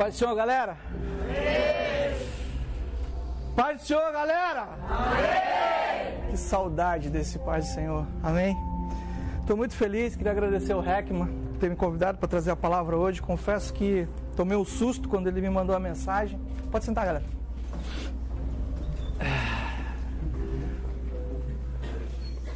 Paz do Senhor, galera. Paz do Senhor, galera. Que saudade desse Paz do Senhor. Amém. Estou muito feliz, queria agradecer ao Heckman por ter me convidado para trazer a palavra hoje. Confesso que tomei um susto quando ele me mandou a mensagem. Pode sentar, galera.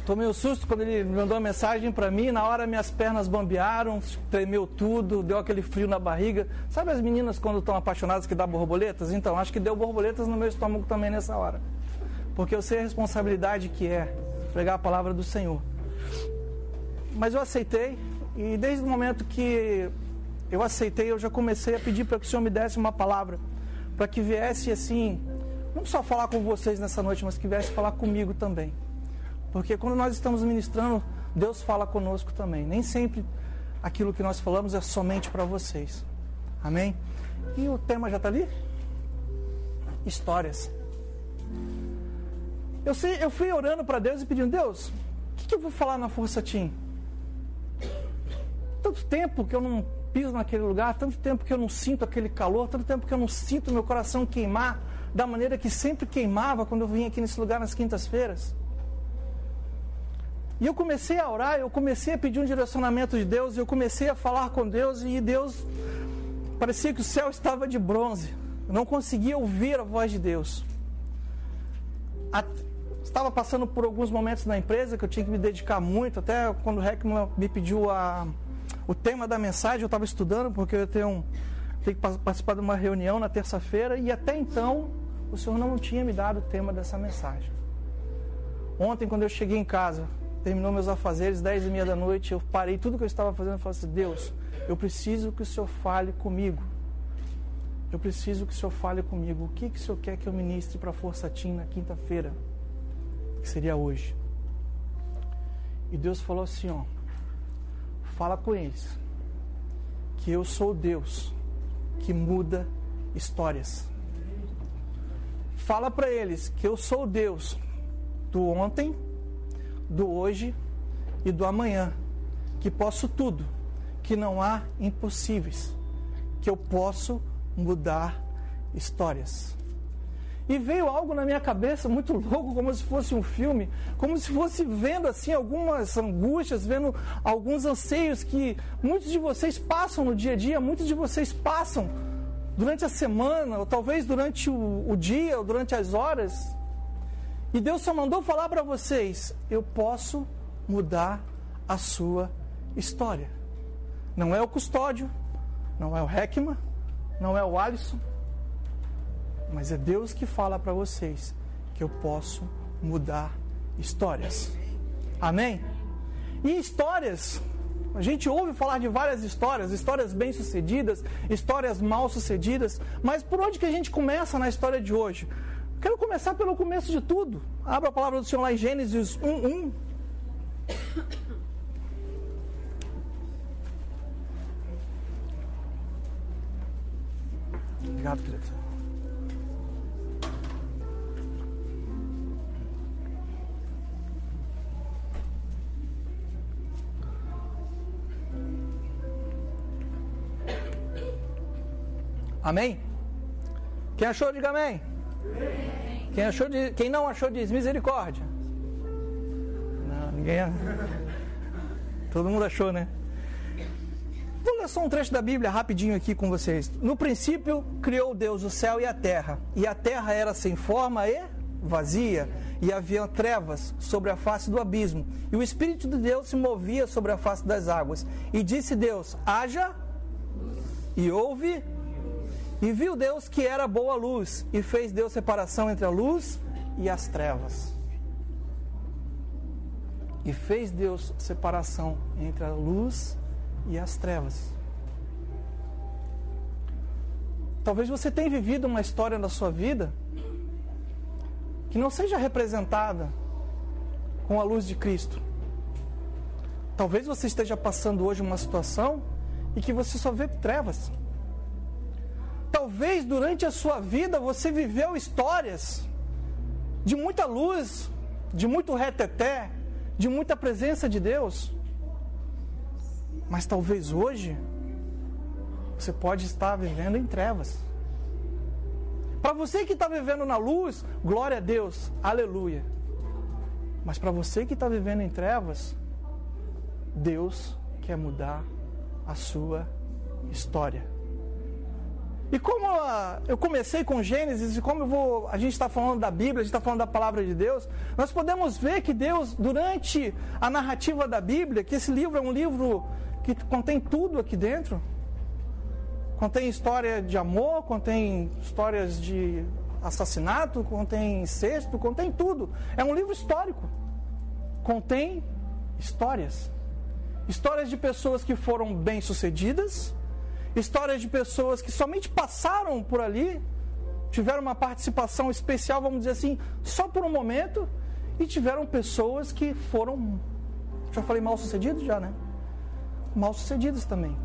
Tomei um susto quando ele mandou a mensagem para mim. Na hora minhas pernas bambearam, tremeu tudo, deu aquele frio na barriga. Sabe as meninas quando estão apaixonadas que dá borboletas? Então, acho que deu borboletas no meu estômago também nessa hora. Porque eu sei a responsabilidade que é pregar a palavra do Senhor. Mas eu aceitei e desde o momento que eu aceitei, eu já comecei a pedir para que o Senhor me desse uma palavra, para que viesse assim, não só falar com vocês nessa noite, mas que viesse falar comigo também. Porque quando nós estamos ministrando, Deus fala conosco também. Nem sempre aquilo que nós falamos é somente para vocês. Amém? E o tema já está ali? Histórias. Eu, sei, eu fui orando para Deus e pedindo, Deus, o que, que eu vou falar na Força Team? Tanto tempo que eu não piso naquele lugar, tanto tempo que eu não sinto aquele calor, tanto tempo que eu não sinto meu coração queimar da maneira que sempre queimava quando eu vinha aqui nesse lugar nas quintas-feiras. E eu comecei a orar, eu comecei a pedir um direcionamento de Deus, eu comecei a falar com Deus e Deus parecia que o céu estava de bronze. Eu não conseguia ouvir a voz de Deus. Estava passando por alguns momentos na empresa que eu tinha que me dedicar muito, até quando o Heckman me pediu a, o tema da mensagem, eu estava estudando, porque eu ter um, ter que participar de uma reunião na terça-feira, e até então o Senhor não tinha me dado o tema dessa mensagem. Ontem, quando eu cheguei em casa, terminou meus afazeres, dez e meia da noite, eu parei tudo que eu estava fazendo e falei assim, Deus, eu preciso que o Senhor fale comigo. Eu preciso que o Senhor fale comigo. O que, que o Senhor quer que eu ministre para a Força Team na quinta-feira? Que seria hoje. E Deus falou assim, ó, fala com eles que eu sou Deus que muda histórias. Fala para eles que eu sou Deus do ontem, do hoje e do amanhã, que posso tudo, que não há impossíveis, que eu posso mudar histórias. E veio algo na minha cabeça muito louco, como se fosse um filme, como se fosse vendo assim algumas angústias, vendo alguns anseios que muitos de vocês passam no dia a dia, muitos de vocês passam durante a semana, ou talvez durante o, o dia, ou durante as horas. E Deus só mandou falar para vocês: eu posso mudar a sua história. Não é o custódio, não é o Heckman, não é o Alisson, mas é Deus que fala para vocês que eu posso mudar histórias. Amém? E histórias, a gente ouve falar de várias histórias, histórias bem-sucedidas, histórias mal-sucedidas, mas por onde que a gente começa na história de hoje? Quero começar pelo começo de tudo. Abra a palavra do Senhor lá em Gênesis 1, 1. Obrigado, querido. Amém? Quem achou, diga amém. Quem, achou de, quem não achou diz misericórdia. Não, ninguém. Todo mundo achou, né? Vou ler só um trecho da Bíblia rapidinho aqui com vocês. No princípio, criou Deus o céu e a terra. E a terra era sem forma e vazia, e havia trevas sobre a face do abismo. E o Espírito de Deus se movia sobre a face das águas. E disse Deus: haja, e houve e viu Deus que era boa luz, e fez Deus separação entre a luz e as trevas. E fez Deus separação entre a luz e as trevas. Talvez você tenha vivido uma história na sua vida que não seja representada com a luz de Cristo. Talvez você esteja passando hoje uma situação e que você só vê trevas. Talvez durante a sua vida você viveu histórias de muita luz, de muito reteté, de muita presença de Deus. Mas talvez hoje Você pode estar vivendo em trevas. Para você que está vivendo na luz, glória a Deus, aleluia. Mas para você que está vivendo em trevas, Deus quer mudar a sua história. E como eu comecei com Gênesis e como vou, a gente está falando da Bíblia, a gente está falando da palavra de Deus, nós podemos ver que Deus, durante a narrativa da Bíblia, que esse livro é um livro que contém tudo aqui dentro, contém história de amor, contém histórias de assassinato, contém incesto, contém tudo. É um livro histórico. Contém histórias. Histórias de pessoas que foram bem-sucedidas histórias de pessoas que somente passaram por ali, tiveram uma participação especial, vamos dizer assim, só por um momento, e tiveram pessoas que foram, já falei mal sucedidos já, né? Mal sucedidos também.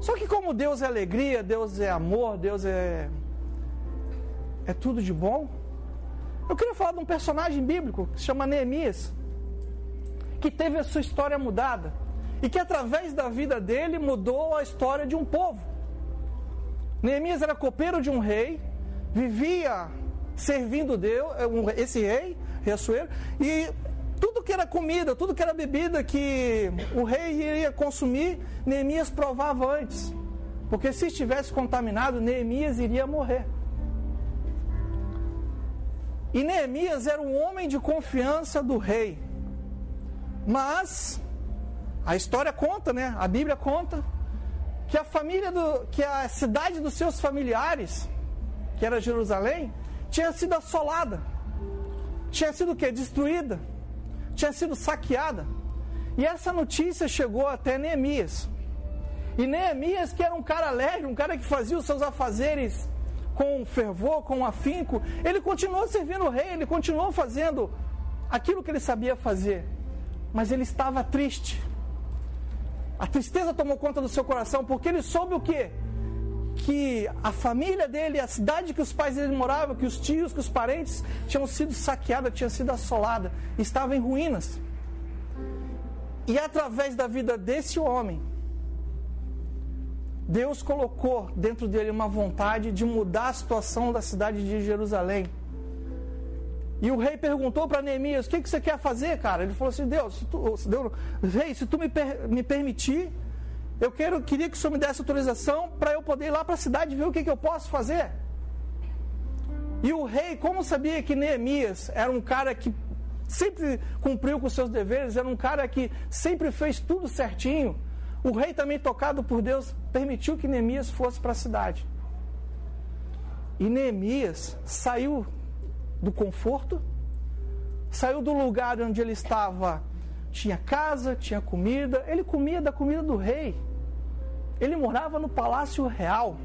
Só que como Deus é alegria, Deus é amor, Deus é é tudo de bom. Eu queria falar de um personagem bíblico que se chama Neemias, que teve a sua história mudada e que através da vida dele mudou a história de um povo. Neemias era copeiro de um rei, vivia servindo Deus, é, esse rei, Riachuelo, e tudo que era comida, tudo que era bebida que o rei iria consumir, Neemias provava antes. Porque se estivesse contaminado, Neemias iria morrer. E Neemias era um homem de confiança do rei. Mas a história conta, né? A Bíblia conta que a família do, que a cidade dos seus familiares, que era Jerusalém, tinha sido assolada. Tinha sido o quê? Destruída. Tinha sido saqueada. E essa notícia chegou até Neemias. E Neemias, que era um cara alegre, um cara que fazia os seus afazeres com fervor, com afinco, ele continuou servindo o rei, ele continuou fazendo aquilo que ele sabia fazer. Mas ele estava triste a tristeza tomou conta do seu coração porque ele soube o quê? Que a família dele, a cidade que os pais dele moravam, que os tios, que os parentes tinham sido saqueadas, tinham sido assoladas, estavam em ruínas. E através da vida desse homem, Deus colocou dentro dele uma vontade de mudar a situação da cidade de Jerusalém. E o rei perguntou para Neemias: O que, que você quer fazer, cara? Ele falou assim: Deus, se tu, Deus rei, se tu me, per, me permitir, eu quero, queria que o senhor me desse autorização para eu poder ir lá para a cidade ver o que, que eu posso fazer. E o rei, como sabia que Neemias era um cara que sempre cumpriu com seus deveres, era um cara que sempre fez tudo certinho, o rei também, tocado por Deus, permitiu que Neemias fosse para a cidade. E Neemias saiu do conforto, saiu do lugar onde ele estava, tinha casa, tinha comida, ele comia da comida do rei. Ele morava no palácio real.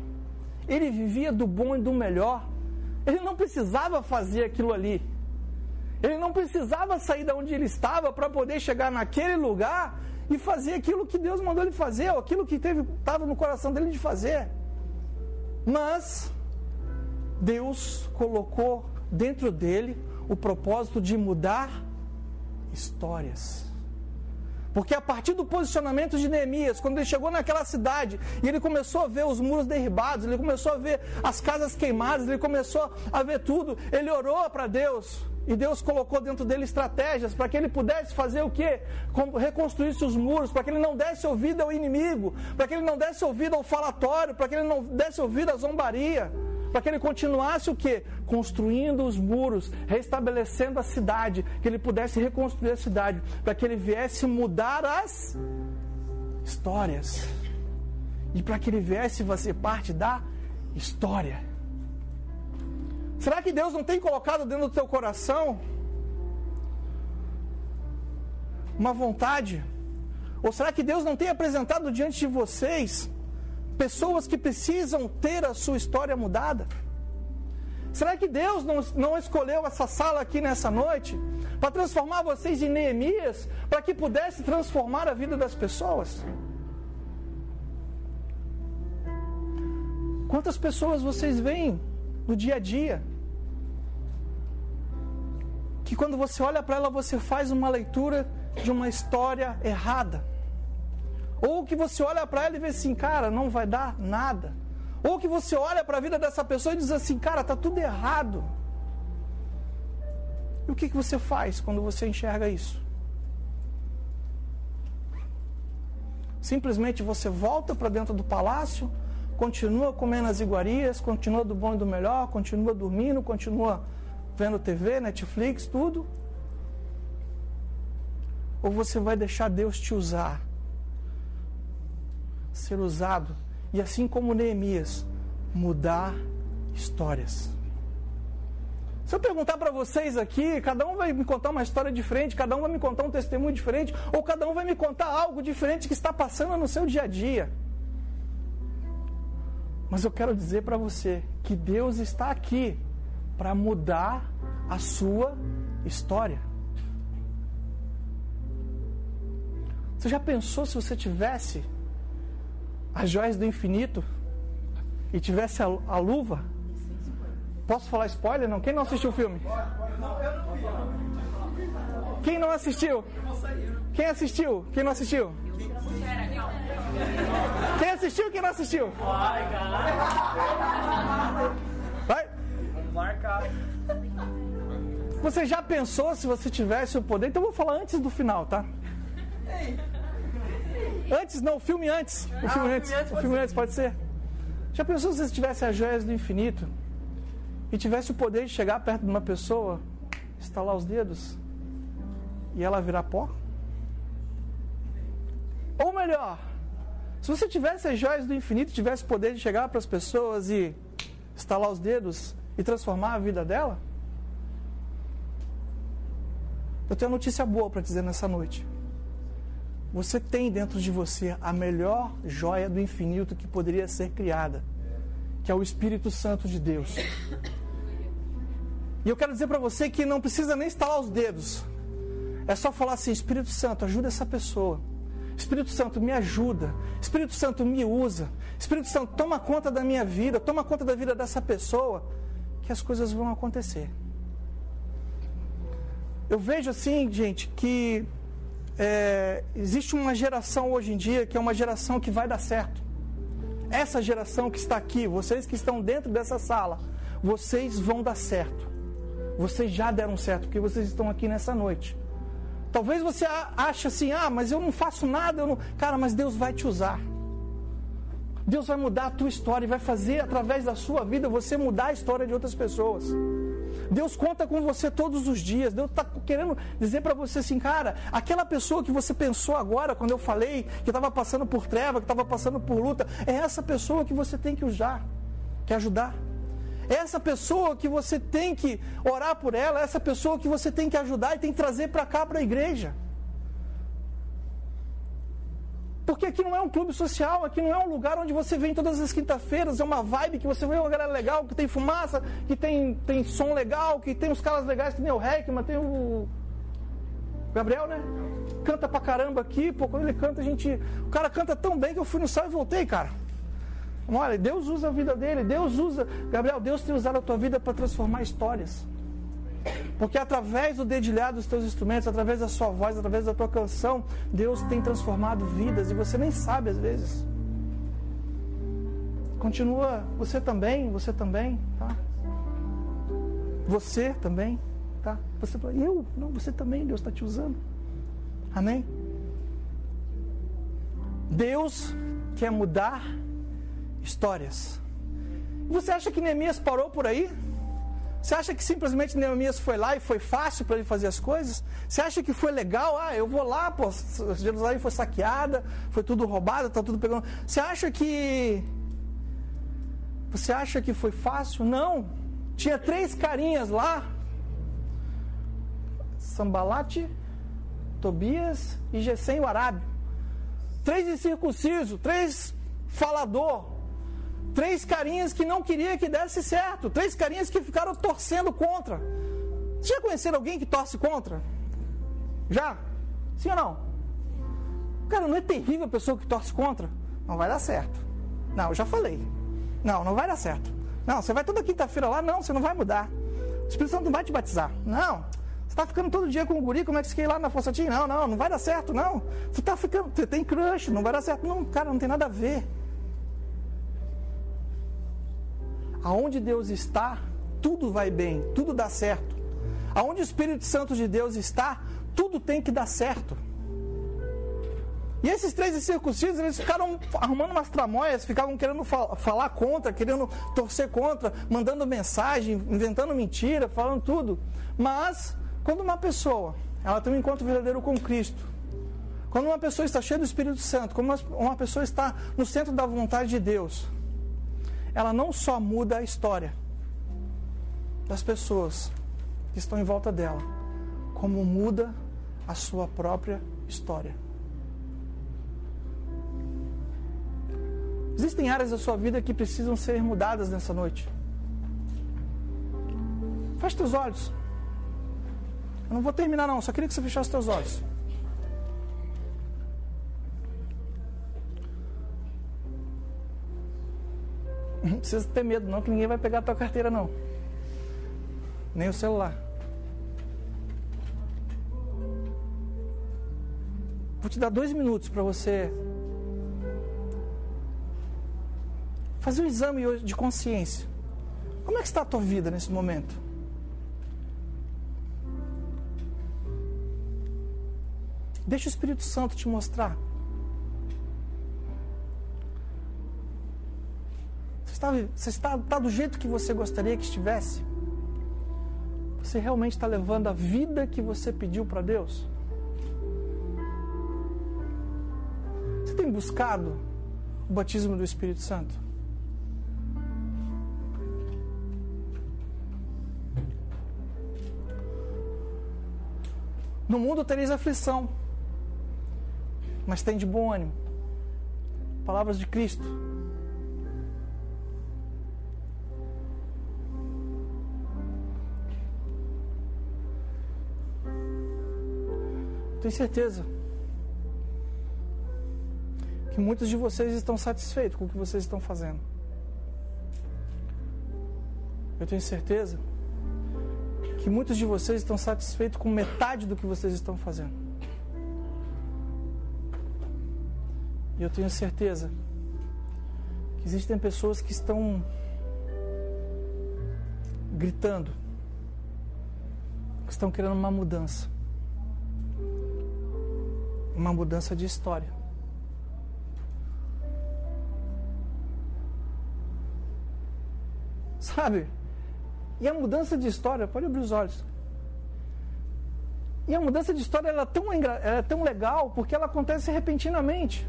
Ele vivia do bom e do melhor. Ele não precisava fazer aquilo ali. Ele não precisava sair de onde ele estava para poder chegar naquele lugar e fazer aquilo que Deus mandou ele fazer, ou aquilo que estava no coração dele de fazer. Mas Deus colocou dentro dele o propósito de mudar histórias. Porque a partir do posicionamento de Neemias, quando ele chegou naquela cidade e ele começou a ver os muros derribados, ele começou a ver as casas queimadas, ele começou a ver tudo, ele orou para Deus. E Deus colocou dentro dele estratégias para que ele pudesse fazer o quê? Reconstruir os muros, para que ele não desse ouvido ao inimigo, para que ele não desse ouvido ao falatório, para que ele não desse ouvido à zombaria para que ele continuasse o quê? Construindo os muros, restabelecendo a cidade, que ele pudesse reconstruir a cidade, para que ele viesse mudar as histórias. E para que ele viesse fazer parte da história. Será que Deus não tem colocado dentro do teu coração uma vontade? Ou será que Deus não tem apresentado diante de vocês pessoas que precisam ter a sua história mudada? Será que Deus não, não escolheu essa sala aqui nessa noite para transformar vocês em Neemias, para que pudesse transformar a vida das pessoas? Quantas pessoas vocês veem no dia a dia? Que quando você olha para ela, você faz uma leitura de uma história errada Ou que você olha para ela e vê assim, cara, não vai dar nada. Ou que você olha para a vida dessa pessoa e diz assim, cara, tá tudo errado. E o que, que você faz quando você enxerga isso? Simplesmente você volta para dentro do palácio, continua comendo as iguarias, continua do bom e do melhor, continua dormindo, continua vendo TV, Netflix, tudo? Ou você vai deixar Deus te usar? Ser usado e assim como Neemias, mudar histórias. Se eu perguntar para vocês aqui, cada um vai me contar uma história diferente, cada um vai me contar um testemunho diferente, ou cada um vai me contar algo diferente que está passando no seu dia a dia. Mas eu quero dizer para você que Deus está aqui para mudar a sua história. Você já pensou se você tivesse as joias do infinito e tivesse a, a luva? Posso falar spoiler? Não? Quem não assistiu o filme? Quem não assistiu? Quem assistiu? Quem não assistiu? Quem assistiu? Quem não assistiu? Vai. Marcar. Você já pensou se você tivesse o poder? Então eu vou falar antes do final, tá? Antes, não, o filme antes. O ah, filme, antes, o filme antes pode ser. Já pensou se você tivesse as joias do infinito e tivesse o poder de chegar perto de uma pessoa, estalar os dedos e ela virar pó? Ou melhor, se você tivesse as joias do infinito, tivesse o poder de chegar para as pessoas e estalar os dedos e transformar a vida dela? Eu tenho uma notícia boa para dizer nessa noite. Você tem dentro de você a melhor joia do infinito que poderia ser criada, que é o Espírito Santo de Deus. E eu quero dizer para você que não precisa nem estalar os dedos. É só falar assim: Espírito Santo, ajuda essa pessoa. Espírito Santo, me ajuda. Espírito Santo, me usa. Espírito Santo, toma conta da minha vida, toma conta da vida dessa pessoa, que as coisas vão acontecer. Eu vejo assim, gente, que é, existe uma geração hoje em dia que é uma geração que vai dar certo. Essa geração que está aqui, vocês que estão dentro dessa sala, vocês vão dar certo. Vocês já deram certo, porque vocês estão aqui nessa noite. Talvez você ache assim, ah, mas eu não faço nada, eu não... cara, mas Deus vai te usar. Deus vai mudar a tua história e vai fazer através da sua vida você mudar a história de outras pessoas. Deus conta com você todos os dias. Deus está querendo dizer para você assim, cara, aquela pessoa que você pensou agora, quando eu falei que estava passando por treva, que estava passando por luta, é essa pessoa que você tem que usar, que ajudar. É essa pessoa que você tem que orar por ela, é essa pessoa que você tem que ajudar e tem que trazer para cá, para a igreja. Porque aqui não é um clube social, aqui não é um lugar onde você vem todas as quinta-feiras, é uma vibe que você vê uma galera legal, que tem fumaça, que tem, tem som legal, que tem os caras legais, que nem o Heckman, tem o Gabriel, né? Canta pra caramba aqui, pô, quando ele canta, a gente. O cara canta tão bem que eu fui no céu e voltei, cara. Olha, Deus usa a vida dele, Deus usa. Gabriel, Deus tem usado a tua vida para transformar histórias. Porque através do dedilhar dos teus instrumentos, através da sua voz, através da tua canção, Deus tem transformado vidas e você nem sabe às vezes. Continua, você também, você também, tá? Você também, tá? Você eu? Não, você também, Deus está te usando. Amém? Deus quer mudar histórias. Você acha que Neemias parou por aí? Você acha que simplesmente Neemias foi lá e foi fácil para ele fazer as coisas? Você acha que foi legal? Ah, eu vou lá, pô, Jerusalém foi saqueada, foi tudo roubado, está tudo pegando. Você acha que. Você acha que foi fácil? Não. Tinha três carinhas lá: Sambalate, Tobias e Gesem, o Arábio. Três incircuncisos, três falador, Três carinhas que não queria que desse certo. Três carinhas que ficaram torcendo contra. Já conheceram alguém que torce contra? Já? Sim ou não? Cara, não é terrível a pessoa que torce contra? Não vai dar certo. Não, eu já falei. Não, não vai dar certo. Não, você vai toda quinta-feira lá, não, você não vai mudar. O Espírito Santo não vai te batizar. Não, Você está ficando todo dia com o guri, como é que você quer ir lá na Forçatinha? Não, não, não vai dar certo, não. Você está ficando, você tem crush, não vai dar certo. Não, cara, não tem nada a ver. Aonde Deus está, tudo vai bem, tudo dá certo. Aonde o Espírito Santo de Deus está, tudo tem que dar certo. E esses três incircuncisos, eles ficaram arrumando umas tramóias, ficavam querendo falar contra, querendo torcer contra, mandando mensagem, inventando mentira, falando tudo. Mas, quando uma pessoa, ela tem um encontro verdadeiro com Cristo, quando uma pessoa está cheia do Espírito Santo, quando uma pessoa está no centro da vontade de Deus, ela não só muda a história das pessoas que estão em volta dela, como muda a sua própria história. Existem áreas da sua vida que precisam ser mudadas nessa noite. Feche teus olhos. Eu não vou terminar não, só queria que você fechasse teus olhos. Não precisa ter medo não, que ninguém vai pegar a tua carteira não. Nem o celular. Vou te dar dois minutos para você fazer um exame de consciência. Como é que está a tua vida nesse momento? Deixa o Espírito Santo te mostrar. Está, você está, está do jeito que você gostaria que estivesse? Você realmente está levando a vida que você pediu para Deus? Você tem buscado o batismo do Espírito Santo? No mundo tereis aflição, mas tem de bom ânimo. Palavras de Cristo. Tenho certeza que muitos de vocês estão satisfeitos com o que vocês estão fazendo. Eu tenho certeza que muitos de vocês estão satisfeitos com metade do que vocês estão fazendo. E eu tenho certeza que existem pessoas que estão gritando, que estão querendo uma mudança. Uma mudança de história. Sabe? E a mudança de história, pode abrir os olhos. E a mudança de história ela é, tão, ela é tão legal porque ela acontece repentinamente.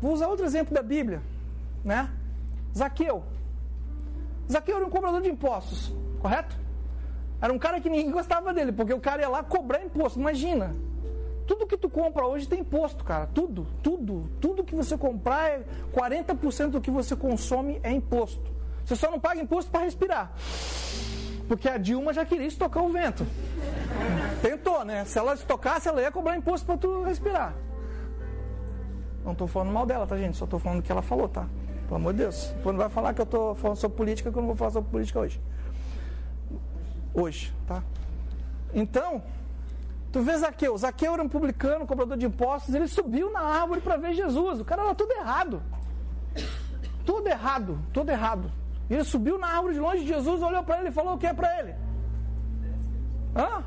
Vou usar outro exemplo da Bíblia, né? Zaqueu. Zaqueu era um cobrador de impostos, correto? Era um cara que ninguém gostava dele, porque o cara ia lá cobrar imposto. Imagina, tudo que tu compra hoje tem imposto, cara. Tudo, tudo, tudo que você comprar, é 40% do que você consome é imposto. Você só não paga imposto para respirar. Porque a Dilma já queria estocar o vento. Tentou, né? Se ela estocasse, ela ia cobrar imposto para tu respirar. Não estou falando mal dela, tá, gente? Só estou falando o que ela falou, tá? Pelo amor de Deus. Quando vai falar que eu estou falando sobre política, que eu não vou falar sobre política hoje. Hoje, tá? Então, tu vê Zaqueu. Zaqueu era um publicano, cobrador de impostos. Ele subiu na árvore para ver Jesus. O cara era tudo errado. Tudo errado, tudo errado. Ele subiu na árvore de longe de Jesus, olhou para ele e falou o que para ele? Hã?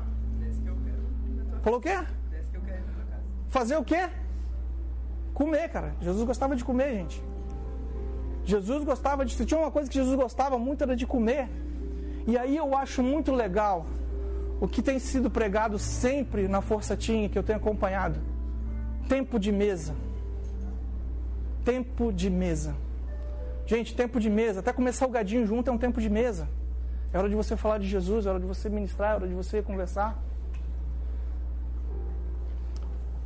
Falou o quê? Fazer o quê? Comer, cara. Jesus gostava de comer, gente. Jesus gostava de. Tinha uma coisa que Jesus gostava muito era de comer. E aí eu acho muito legal o que tem sido pregado sempre na Força Tinha que eu tenho acompanhado. Tempo de mesa. Tempo de mesa. Gente, tempo de mesa, até comer salgadinho junto é um tempo de mesa. É hora de você falar de Jesus, é hora de você ministrar, é hora de você conversar.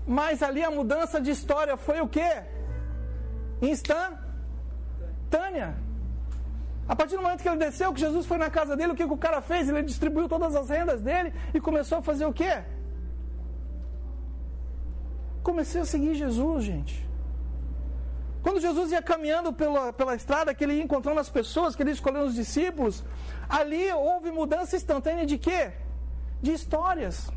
Mas ali a mudança de história foi o quê? Instantânea. A partir do momento que ele desceu, que Jesus foi na casa dele, o que, que o cara fez? Ele distribuiu todas as rendas dele e começou a fazer o quê? Comecei a seguir Jesus, gente. Quando Jesus ia caminhando pela, pela estrada, que ele ia encontrando as pessoas, que ele escolheu os discípulos, ali houve mudança instantânea de quê? de histórias.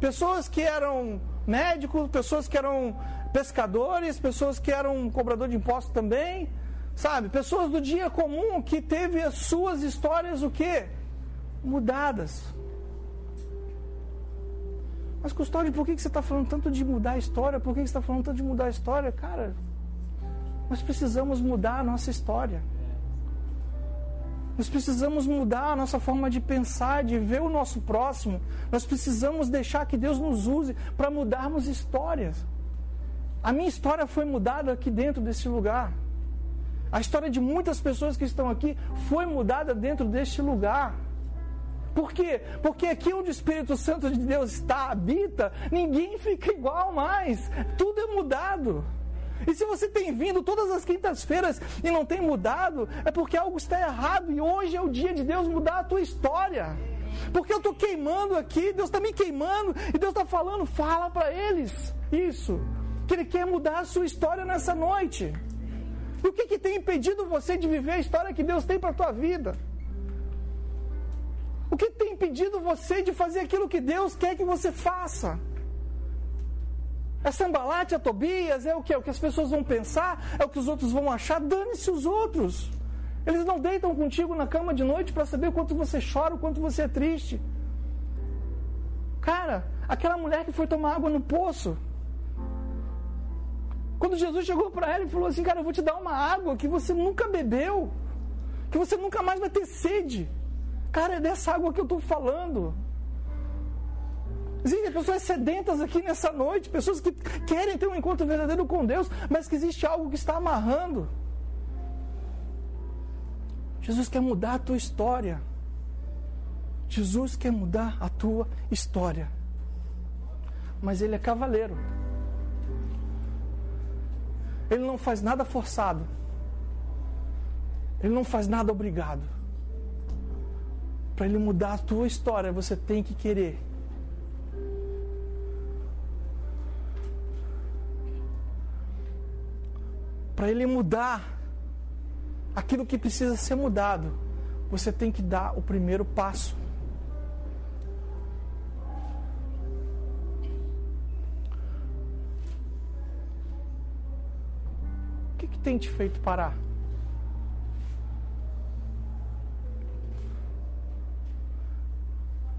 Pessoas que eram médicos, pessoas que eram pescadores, pessoas que eram cobrador de impostos também, sabe? Pessoas do dia comum que teve as suas histórias o quê? Mudadas. Mas Custódio, por que você está falando tanto de mudar a história? Por que você está falando tanto de mudar a história? Cara, nós precisamos mudar a nossa história. Nós precisamos mudar a nossa forma de pensar, de ver o nosso próximo. Nós precisamos deixar que Deus nos use para mudarmos histórias. A minha história foi mudada aqui dentro desse lugar. A história de muitas pessoas que estão aqui foi mudada dentro deste lugar. Por quê? Porque aqui onde o Espírito Santo de Deus está, habita, ninguém fica igual mais. Tudo é mudado. E se você tem vindo todas as quintas-feiras e não tem mudado, é porque algo está errado. E hoje é o dia de Deus mudar a tua história. Porque eu estou queimando aqui, Deus está me queimando, e Deus está falando, fala para eles isso. Que Ele quer mudar a sua história nessa noite. O que, que tem impedido você de viver a história que Deus tem para a tua vida? O que tem impedido você de fazer aquilo que Deus quer que você faça? É sambalate, é Tobias, é o que? É o que as pessoas vão pensar, é o que os outros vão achar. Dane-se os outros. Eles não deitam contigo na cama de noite para saber o quanto você chora, o quanto você é triste. Cara, aquela mulher que foi tomar água no poço. Quando Jesus chegou para ela e falou assim: Cara, eu vou te dar uma água que você nunca bebeu, que você nunca mais vai ter sede. Cara, é dessa água que eu estou falando. Existem pessoas sedentas aqui nessa noite, pessoas que querem ter um encontro verdadeiro com Deus, mas que existe algo que está amarrando. Jesus quer mudar a tua história. Jesus quer mudar a tua história. Mas ele é cavaleiro. Ele não faz nada forçado. Ele não faz nada obrigado. Para ele mudar a tua história, você tem que querer. Para ele mudar aquilo que precisa ser mudado, você tem que dar o primeiro passo. Tem te feito parar?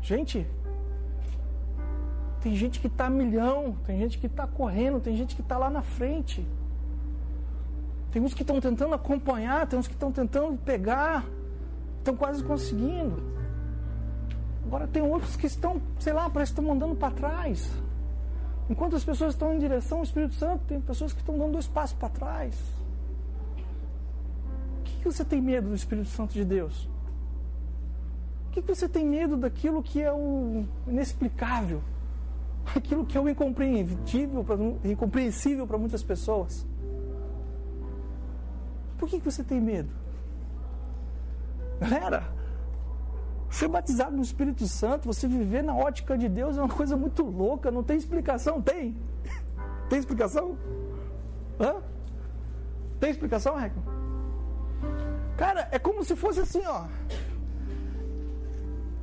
Gente, tem gente que está milhão, tem gente que está correndo, tem gente que está lá na frente. Tem uns que estão tentando acompanhar, tem uns que estão tentando pegar, estão quase conseguindo. Agora tem outros que estão, sei lá, parece que estão andando para trás. Enquanto as pessoas estão em direção ao Espírito Santo, tem pessoas que estão dando dois passos para trás. Que você tem medo do Espírito Santo de Deus? que, que você tem medo daquilo que é o inexplicável? Aquilo que é o incompreensível, incompreensível para muitas pessoas? Por que, que você tem medo? Galera, ser batizado no Espírito Santo, você viver na ótica de Deus é uma coisa muito louca, não tem explicação? Tem? Tem explicação? Hã? Tem explicação, Reco? Cara, é como se fosse assim, ó.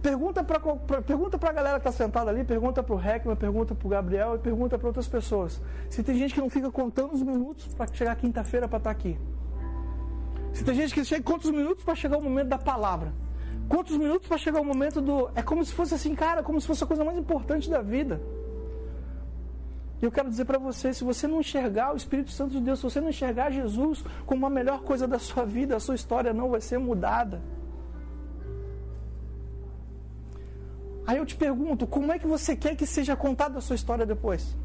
Pergunta para pergunta a galera que está sentada ali, pergunta para o Heckman, pergunta para o Gabriel e pergunta para outras pessoas. Se tem gente que não fica contando os minutos para chegar quinta-feira para estar tá aqui. Se tem gente que chega quantos minutos para chegar o momento da palavra. Quantos minutos para chegar o momento do. É como se fosse assim, cara, como se fosse a coisa mais importante da vida. E eu quero dizer para você: se você não enxergar o Espírito Santo de Deus, se você não enxergar Jesus como a melhor coisa da sua vida, a sua história não vai ser mudada. Aí eu te pergunto, como é que você quer que seja contada a sua história depois?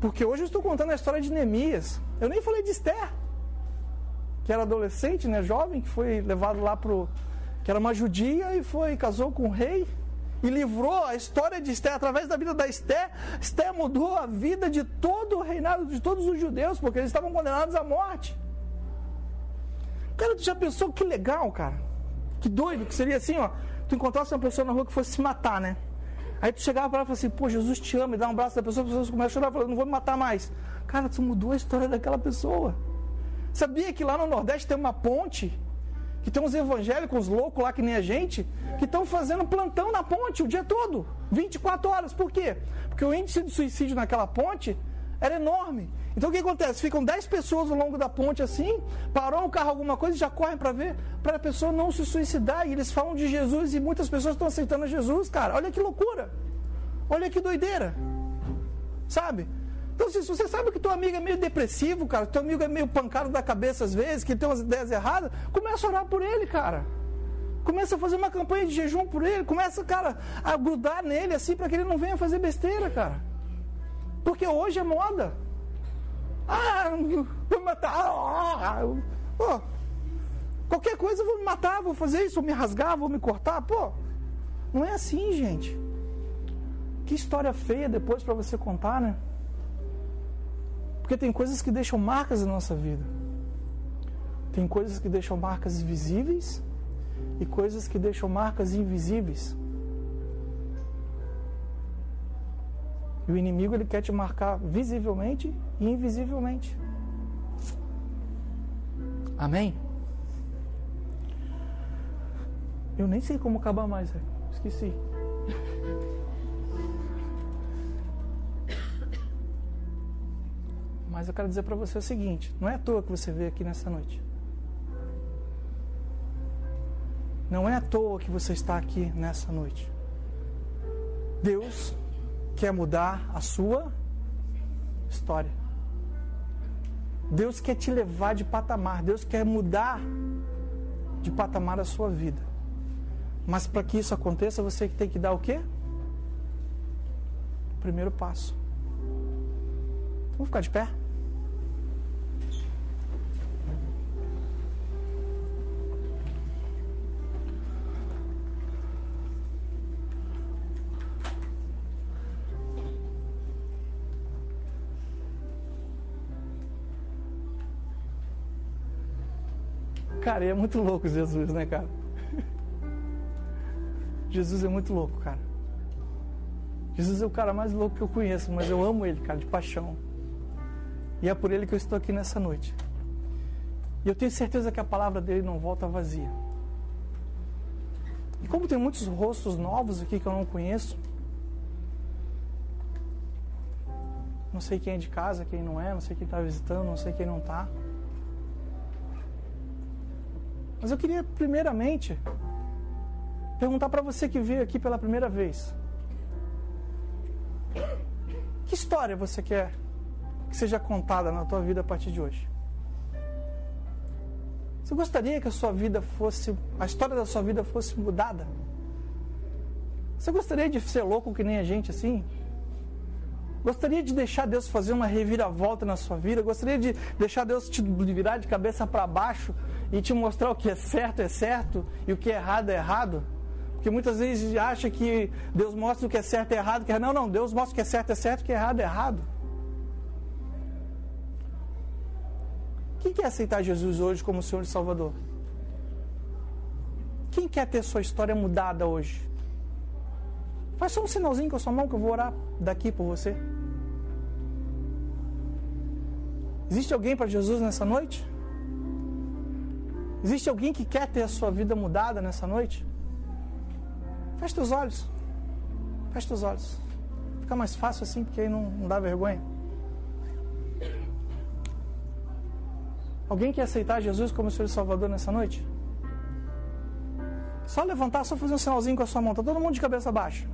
Porque hoje eu estou contando a história de Neemias. Eu nem falei de Esther, que era adolescente, né, jovem, que foi levado lá pro que era uma judia e foi casou com o rei e livrou a história de Esther através da vida da Esther. Esther mudou a vida de todo o reinado de todos os judeus, porque eles estavam condenados à morte. Cara, tu já pensou que legal, cara? Que doido que seria assim, ó tu encontrasse uma pessoa na rua que fosse se matar, né? Aí tu chegava para ela e falava assim, pô, Jesus te ama, e dá um abraço da pessoa, a pessoa começa a chorar, falando, não vou me matar mais. Cara, tu mudou a história daquela pessoa. Sabia que lá no Nordeste tem uma ponte Que tem uns evangélicos loucos lá que nem a gente, que estão fazendo plantão na ponte o dia todo, 24 horas. Por quê? Porque o índice de suicídio naquela ponte era enorme. Então o que acontece? Ficam 10 pessoas ao longo da ponte assim, parou um carro, alguma coisa, e já correm para ver, para a pessoa não se suicidar. E eles falam de Jesus e muitas pessoas estão aceitando Jesus, cara. Olha que loucura. Olha que doideira. Sabe? Então, se você sabe que teu amigo é meio depressivo, cara, teu amigo é meio pancado da cabeça às vezes, que tem umas ideias erradas, começa a orar por ele, cara. Começa a fazer uma campanha de jejum por ele, começa, cara, a grudar nele assim para que ele não venha fazer besteira, cara. Porque hoje é moda. Ah, vou matar. Ah, pô, qualquer coisa eu vou me matar, vou fazer isso, vou me rasgar, vou me cortar. Pô, não é assim, gente. Que história feia depois para você contar, né? Porque tem coisas que deixam marcas na nossa vida. Tem coisas que deixam marcas visíveis e coisas que deixam marcas invisíveis. E o inimigo ele quer te marcar visivelmente e invisivelmente. Amém? Eu nem sei como acabar mais, esqueci. Mas eu quero dizer para você o seguinte: não é à toa que você veio aqui nessa noite. Não é à toa que você está aqui nessa noite. Deus quer mudar a sua história. Deus quer te levar de patamar. Deus quer mudar de patamar a sua vida. Mas para que isso aconteça, você tem que dar o quê? O primeiro passo. Vamos ficar de pé? Cara, é muito louco Jesus, né, cara? Jesus é muito louco, cara. Jesus é o cara mais louco que eu conheço, mas eu amo ele, cara, de paixão. E é por ele que eu estou aqui nessa noite. E eu tenho certeza que a palavra dele não volta vazia. E como tem muitos rostos novos aqui que eu não conheço, não sei quem é de casa, quem não é, não sei quem está visitando, não sei quem não está. Mas eu queria, primeiramente, perguntar para você que veio aqui pela primeira vez: que história você quer que seja contada na tua vida a partir de hoje? Você gostaria que a sua vida fosse, a história da sua vida fosse mudada? Você gostaria de ser louco que nem a gente assim? Gostaria de deixar Deus fazer uma reviravolta na sua vida? Gostaria de deixar Deus te virar de cabeça para baixo e te mostrar o que é certo é certo e o que é errado é errado? Porque muitas vezes acha que Deus mostra o que é certo é errado, que é... não, não, Deus mostra o que é certo é certo, o que é errado é errado. Quem quer aceitar Jesus hoje como Senhor e Salvador? Quem quer ter sua história mudada hoje? Faz só um sinalzinho com a sua mão que eu vou orar daqui por você. Existe alguém para Jesus nessa noite? Existe alguém que quer ter a sua vida mudada nessa noite? Feche os olhos. Feche os olhos. Fica mais fácil assim, porque aí não, não dá vergonha. Alguém quer aceitar Jesus como e Salvador nessa noite? Só levantar, só fazer um sinalzinho com a sua mão. Tá todo mundo de cabeça baixa.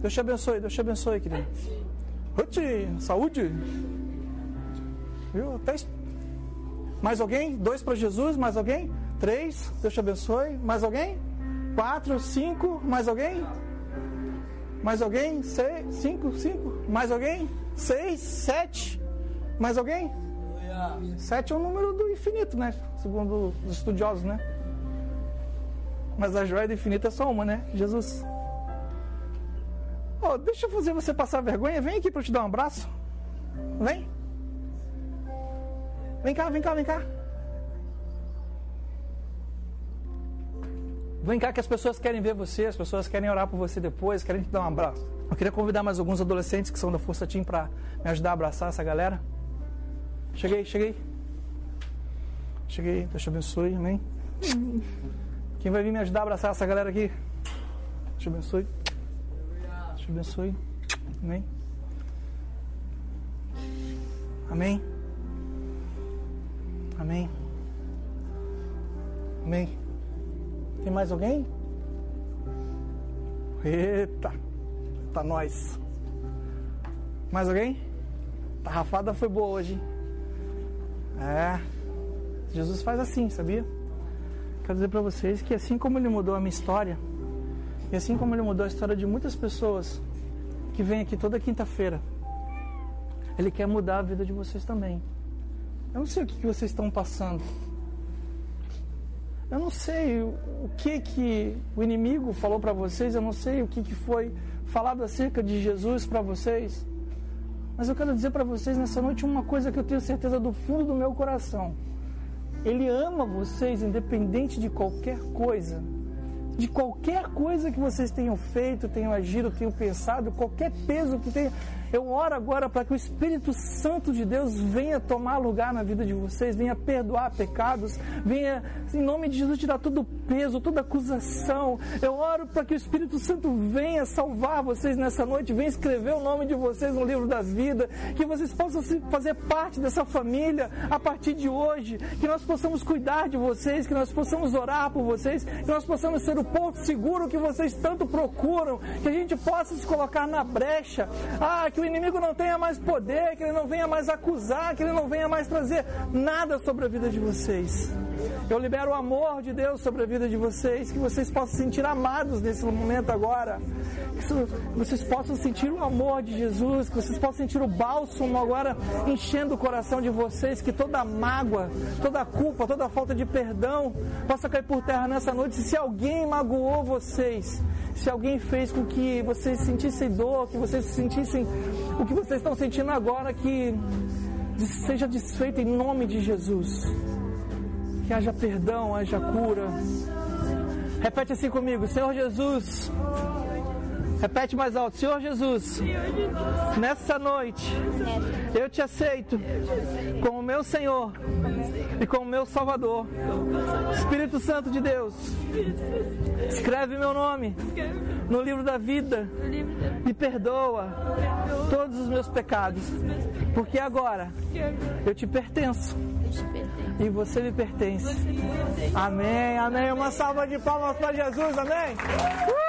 Deus te abençoe, Deus te abençoe, querido. Ruti, saúde. Viu? Até mais alguém? Dois para Jesus? Mais alguém? Três? Deus te abençoe. Mais alguém? Quatro? Cinco? Mais alguém? Mais alguém? Seis? Cinco? Cinco? Mais alguém? Seis? Sete? Mais alguém? Sete é o número do infinito, né? Segundo os estudiosos, né? Mas a joia do infinito é só uma, né? Jesus. Deixa eu fazer você passar vergonha. Vem aqui para eu te dar um abraço. Vem. Vem cá, vem cá, vem cá. Vem cá que as pessoas querem ver você, as pessoas querem orar por você depois, querem te dar um abraço. Eu queria convidar mais alguns adolescentes que são da Força Team para me ajudar a abraçar essa galera. Cheguei, cheguei. Cheguei, Deus te abençoe, amém. Quem vai vir me ajudar a abraçar essa galera aqui? Deus te abençoe. Te abençoe. Amém. Amém. Amém. Amém. Tem mais alguém? Eita, tá nós. Mais alguém? A rafada foi boa hoje. É. Jesus faz assim, sabia? Quero dizer para vocês que assim como ele mudou a minha história, e assim como ele mudou a história de muitas pessoas que vêm aqui toda quinta-feira, ele quer mudar a vida de vocês também. Eu não sei o que, vocês estão passando. Eu não sei o que que o inimigo falou para vocês, eu não sei o que, que foi falado acerca de Jesus para vocês. Mas eu quero dizer para vocês nessa noite uma coisa que eu tenho certeza do fundo do meu coração. Ele ama vocês independente de qualquer coisa. De qualquer coisa que vocês tenham feito, tenham agido, tenham pensado, qualquer peso que tenha. Eu oro agora para que o Espírito Santo de Deus venha tomar lugar na vida de vocês, venha perdoar pecados, venha, em nome de Jesus, tirar todo o peso, toda acusação. Eu oro para que o Espírito Santo venha salvar vocês nessa noite, venha escrever o nome de vocês no livro da vida, que vocês possam fazer parte dessa família a partir de hoje, que nós possamos cuidar de vocês, que nós possamos orar por vocês, que nós possamos ser o porto seguro que vocês tanto procuram, que a gente possa se colocar na brecha. Ah, que o inimigo não tenha mais poder, que ele não venha mais acusar, que ele não venha mais trazer nada sobre a vida de vocês. Eu libero o amor de Deus sobre a vida de vocês, que vocês possam se sentir amados nesse momento agora, que vocês possam sentir o amor de Jesus, que vocês possam sentir o bálsamo agora enchendo o coração de vocês, que toda mágoa, toda culpa, toda falta de perdão possa cair por terra nessa noite. Se alguém magoou vocês, se alguém fez com que vocês sentissem dor, que vocês sentissem o que vocês estão sentindo agora, que seja desfeito em nome de Jesus. Que haja perdão, haja cura. Repete assim comigo, Senhor Jesus. Repete mais alto, Senhor Jesus. Nessa noite, eu te aceito como meu Senhor e como meu Salvador. Espírito Santo de Deus, escreve meu nome no livro da vida e perdoa todos os meus pecados, porque agora eu te pertenço e você me pertence. Amém, amém. Uma salva de palmas para Jesus, amém. Uh!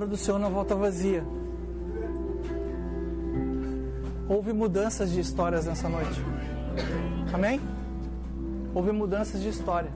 Palavra do Senhor não volta vazia. Houve mudanças de histórias nessa noite. Amém? Houve mudanças de história.